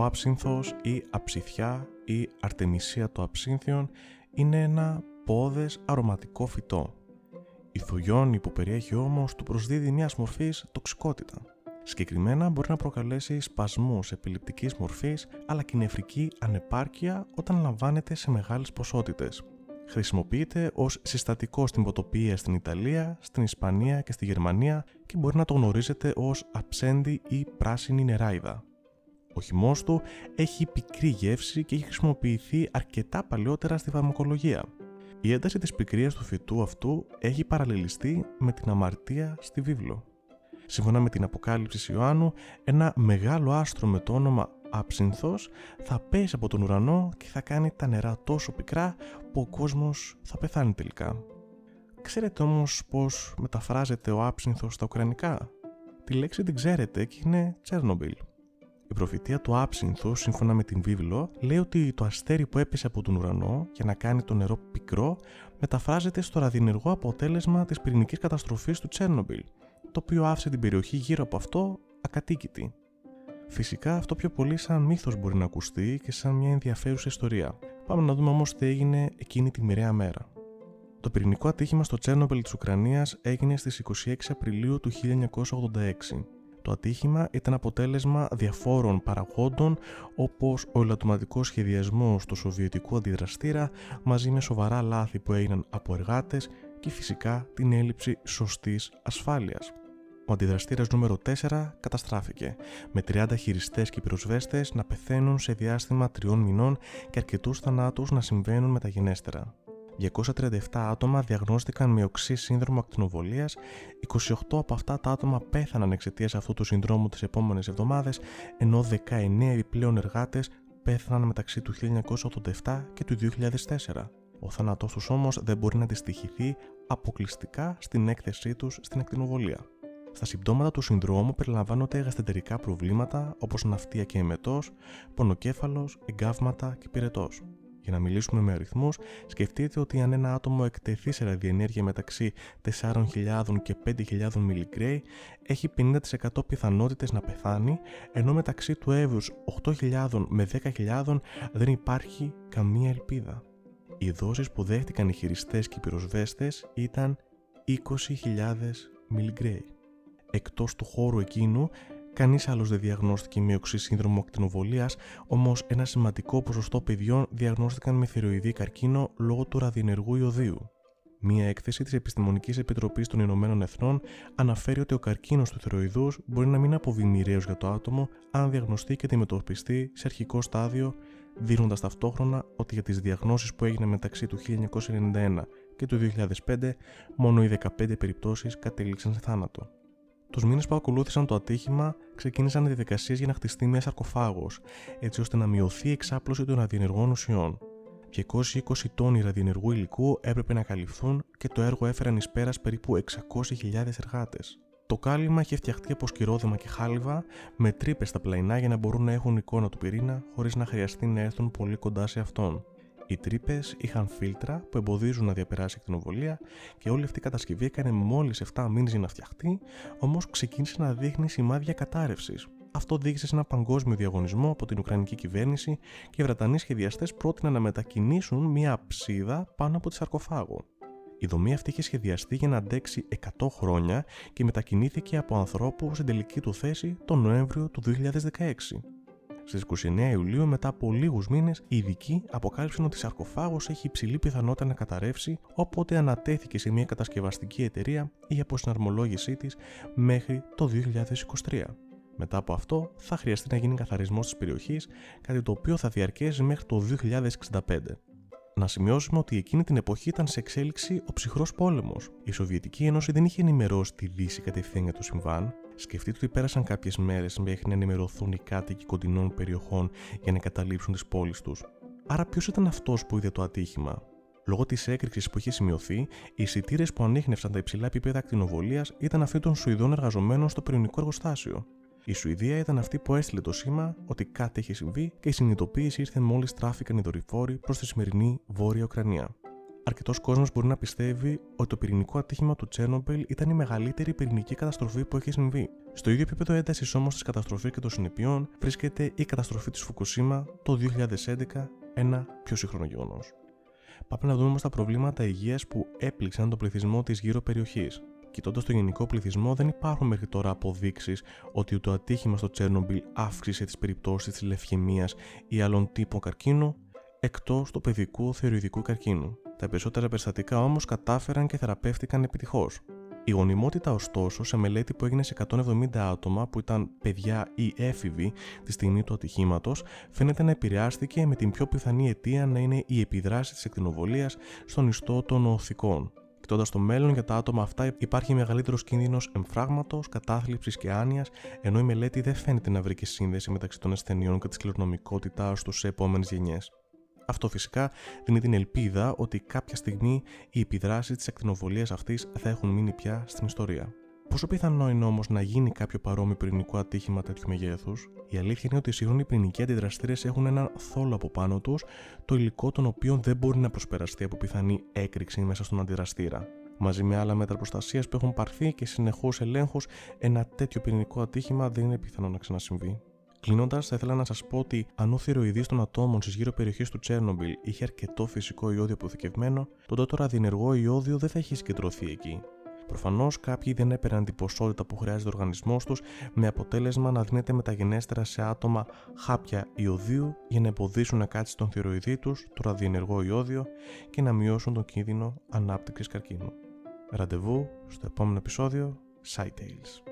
Ο άψυνθος ή αψιθιά ή αρτεμισία το αψύνθιον είναι ένα πόδες αρωματικό φυτό. Η θογιόνη που περιέχει όμως του προσδίδει μια μορφής τοξικότητα. Συγκεκριμένα μπορεί να προκαλέσει σπασμούς επιληπτικής μορφής αλλά και νεφρική ανεπάρκεια όταν λαμβάνεται σε μεγάλες ποσότητες. Χρησιμοποιείται ως συστατικό στην ποτοπία στην Ιταλία, στην Ισπανία και στη Γερμανία και μπορεί να το γνωρίζετε ως αψέντη ή πράσινη νεράιδα. Ο χυμό του έχει πικρή γεύση και έχει χρησιμοποιηθεί αρκετά παλαιότερα στη φαρμακολογία. Η ένταση της πικρίας του φυτού αυτού έχει παραλληλιστεί με την αμαρτία στη βίβλο. Σύμφωνα με την Αποκάλυψη Ιωάννου, ένα μεγάλο άστρο με το όνομα Άψυνθος θα πέσει από τον ουρανό και θα κάνει τα νερά τόσο πικρά που ο κόσμος θα πεθάνει τελικά. Ξέρετε όμως πώς μεταφράζεται ο άψυνθος στα ουκρανικά; Τη λέξη την ξέρετε και είναι Τσέρνομπιλ. Η προφητεία του άψυνθου, σύμφωνα με την βίβλο, λέει ότι το αστέρι που έπεσε από τον ουρανό για να κάνει το νερό πικρό μεταφράζεται στο ραδιενεργό αποτέλεσμα της πυρηνικής καταστροφής του Τσέρνομπιλ, το οποίο άφησε την περιοχή γύρω από αυτό ακατοίκητη. Φυσικά αυτό πιο πολύ σαν μύθος μπορεί να ακουστεί και σαν μια ενδιαφέρουσα ιστορία. Πάμε να δούμε όμως τι έγινε εκείνη τη μοιραία μέρα. Το πυρηνικό ατύχημα στο Τσέρνομπιλ της Ουκρανίας έγινε στις 26 Απριλίου του 1986 το ατύχημα ήταν αποτέλεσμα διαφόρων παραγόντων όπως ο ελαττωματικός σχεδιασμός του σοβιετικού αντιδραστήρα μαζί με σοβαρά λάθη που έγιναν από εργάτες και φυσικά την έλλειψη σωστής ασφάλειας. Ο αντιδραστήρας νούμερο 4 καταστράφηκε, με 30 χειριστές και πυροσβέστες να πεθαίνουν σε διάστημα τριών μηνών και αρκετούς θανάτους να συμβαίνουν μεταγενέστερα. 237 άτομα διαγνώστηκαν με οξύ σύνδρομο ακτινοβολίας, 28 από αυτά τα άτομα πέθαναν εξαιτίας αυτού του συνδρόμου τις επόμενες εβδομάδες, ενώ 19 επιπλέον εργάτες πέθαναν μεταξύ του 1987 και του 2004. Ο θάνατό του όμως δεν μπορεί να αντιστοιχηθεί αποκλειστικά στην έκθεσή τους στην ακτινοβολία. Στα συμπτώματα του συνδρόμου περιλαμβάνονται γαστεντερικά προβλήματα όπως ναυτία και εμετός, πονοκέφαλος, εγκάβματα και πυρετός. Για να μιλήσουμε με αριθμούς, σκεφτείτε ότι αν ένα άτομο εκτεθεί σε ραδιενέργεια μεταξύ 4.000 και 5.000 μιλιγκρέι, έχει 50% πιθανότητες να πεθάνει, ενώ μεταξύ του εύρους 8.000 με 10.000 δεν υπάρχει καμία ελπίδα. Οι δόσεις που δέχτηκαν οι χειριστές και οι πυροσβέστες ήταν 20.000 μιλιγκρέι. Εκτός του χώρου εκείνου Κανείς άλλος δεν διαγνώστηκε με οξύ σύνδρομο ακτινοβολίας, όμως ένα σημαντικό ποσοστό παιδιών διαγνώστηκαν με θηροειδή καρκίνο λόγω του ραδιενεργού ιωδίου. Μία έκθεση της Επιστημονικής Επιτροπής των Ηνωμένων Εθνών αναφέρει ότι ο καρκίνος του θηροειδούς μπορεί να μην αποβεί μοιραίο για το άτομο αν διαγνωστεί και αντιμετωπιστεί σε αρχικό στάδιο, δίνοντας ταυτόχρονα ότι για τις διαγνώσεις που έγιναν μεταξύ του 1991 και του 2005, μόνο οι 15 περιπτώσεις κατέληξαν σε θάνατο. Τους μήνες που ακολούθησαν το ατύχημα, ξεκίνησαν διαδικασίε για να χτιστεί μιας σαρκοφάγος, έτσι ώστε να μειωθεί η εξάπλωση των ραδιενεργών ουσιών. 220 τόνοι ραδιενεργού υλικού έπρεπε να καλυφθούν και το έργο έφεραν εις πέρας περίπου 600.000 εργάτες. Το κάλυμα είχε φτιαχτεί από σκυρόδεμα και χάλιβα, με τρύπες στα πλαϊνά για να μπορούν να έχουν εικόνα του πυρήνα χωρίς να χρειαστεί να έρθουν πολύ κοντά σε αυτόν. Οι τρύπες είχαν φίλτρα που εμποδίζουν να διαπεράσει η ακτινοβολία και όλη αυτή η κατασκευή έκανε μόλις 7 μήνες για να φτιαχτεί, όμως ξεκίνησε να δείχνει σημάδια κατάρρευσης. Αυτό οδήγησε σε ένα παγκόσμιο διαγωνισμό από την Ουκρανική κυβέρνηση και οι Βρετανοί σχεδιαστές πρότειναν να μετακινήσουν μια ψίδα πάνω από τη σαρκοφάγο. Η δομή αυτή είχε σχεδιαστεί για να αντέξει 100 χρόνια και μετακινήθηκε από ανθρώπους στην τελική του θέση τον Νοέμβριο του 2016. Στις 29 Ιουλίου, μετά από λίγους μήνες, οι ειδικοί αποκάλυψαν ότι η σαρκοφάγος έχει υψηλή πιθανότητα να καταρρεύσει, οπότε ανατέθηκε σε μια κατασκευαστική εταιρεία η αποσυναρμολόγησή της μέχρι το 2023. Μετά από αυτό, θα χρειαστεί να γίνει καθαρισμός της περιοχής, κάτι το οποίο θα διαρκέσει μέχρι το 2065. Να σημειώσουμε ότι εκείνη την εποχή ήταν σε εξέλιξη ο ψυχρός πόλεμος. Η Σοβιετική Ένωση δεν είχε ενημερώσει τη Δύση κατευθείαν για το συμβάν, Σκεφτείτε ότι πέρασαν κάποιες μέρες μέχρι να ενημερωθούν οι κάτοικοι κοντινών περιοχών για να καταλήψουν τις πόλεις τους. Άρα, ποιος ήταν αυτός που είδε το ατύχημα; Λόγω της έκρηξης που είχε σημειωθεί, οι εισιτήρες που ανείχνευσαν τα υψηλά επίπεδα ακτινοβολίας ήταν αυτοί των Σουηδών εργαζομένων στο πυρηνικό εργοστάσιο. Η Σουηδία ήταν αυτή που έστειλε το σήμα ότι κάτι είχε συμβεί και η συνειδητοποίηση ήρθε μόλις τράφηκαν οι δορυφόροι προς τη σημερινή Βόρεια Ουκρανία. αρκετός κόσμος μπορεί να πιστεύει ότι το πυρηνικό ατύχημα του Τσέρνομπιλ ήταν η μεγαλύτερη πυρηνική καταστροφή που έχει συμβεί. Στο ίδιο επίπεδο έντασης όμως της καταστροφή και των συνεπειών βρίσκεται η καταστροφή της Φουκουσίμα το 2011, ένα πιο σύγχρονο γεγονός. Πάμε να δούμε όμως τα προβλήματα υγείας που έπληξαν τον πληθυσμό της γύρω περιοχής. Κοιτώντας το γενικό πληθυσμό, δεν υπάρχουν μέχρι τώρα αποδείξεις ότι το ατύχημα στο Τσέρνομπιλ αύξησε τις περιπτώσεις της λευχαιμίας ή άλλων τύπων καρκίνου, εκτός του παιδικού θεωρητικού καρκίνου. Τα περισσότερα περιστατικά όμως κατάφεραν και θεραπεύτηκαν επιτυχώς. Η γονιμότητα, ωστόσο, σε μελέτη που έγινε σε 170 άτομα που ήταν παιδιά ή έφηβοι τη στιγμή του ατυχήματος, φαίνεται να επηρεάστηκε με την πιο πιθανή αιτία να είναι η επιδράση της εκτινοβολίας στον ιστό των οθικών. Κοιτώντα το μέλλον για τα άτομα αυτά, υπάρχει μεγαλύτερος κίνδυνος εμφράγματος, κατάθλιψης και άνοιας, ενώ η μελέτη δεν φαίνεται να βρει και σύνδεση μεταξύ των ασθενειών και της κληρονομικότητάς τους σε επόμενες γενιές. Αυτό φυσικά δίνει την ελπίδα ότι κάποια στιγμή οι επιδράσεις της ακτινοβολία αυτής θα έχουν μείνει πια στην ιστορία. Πόσο πιθανό είναι όμως να γίνει κάποιο παρόμοιο πυρηνικό ατύχημα τέτοιου μεγέθους, η αλήθεια είναι ότι οι σύγχρονοι πυρηνικοί αντιδραστήρες έχουν ένα θόλο από πάνω τους, το υλικό των οποίων δεν μπορεί να προσπεραστεί από πιθανή έκρηξη μέσα στον αντιδραστήρα. Μαζί με άλλα μέτρα προστασίας που έχουν πάρθει και συνεχώς ελέγχους, ένα τέτοιο πυρηνικό ατύχημα δεν είναι πιθανό να ξανασυμβεί. Κλείνοντας, θα ήθελα να σας πω ότι αν ο θηροειδής των ατόμων στις γύρω περιοχές του Τσέρνομπιλ είχε αρκετό φυσικό ιόδιο αποθηκευμένο, τότε το ραδιενεργό ιόδιο δεν θα έχει συγκεντρωθεί εκεί. Προφανώς κάποιοι δεν έπαιρναν την ποσότητα που χρειάζεται ο οργανισμός τους, με αποτέλεσμα να δίνεται μεταγενέστερα σε άτομα χάπια ιωδίου για να εμποδίσουν να κάτσει τον θηροειδή τους το ραδιενεργό ιόδιο και να μειώσουν τον κίνδυνο ανάπτυξης καρκίνου. Ραντεβού στο επόμενο επεισόδιο Side Tales.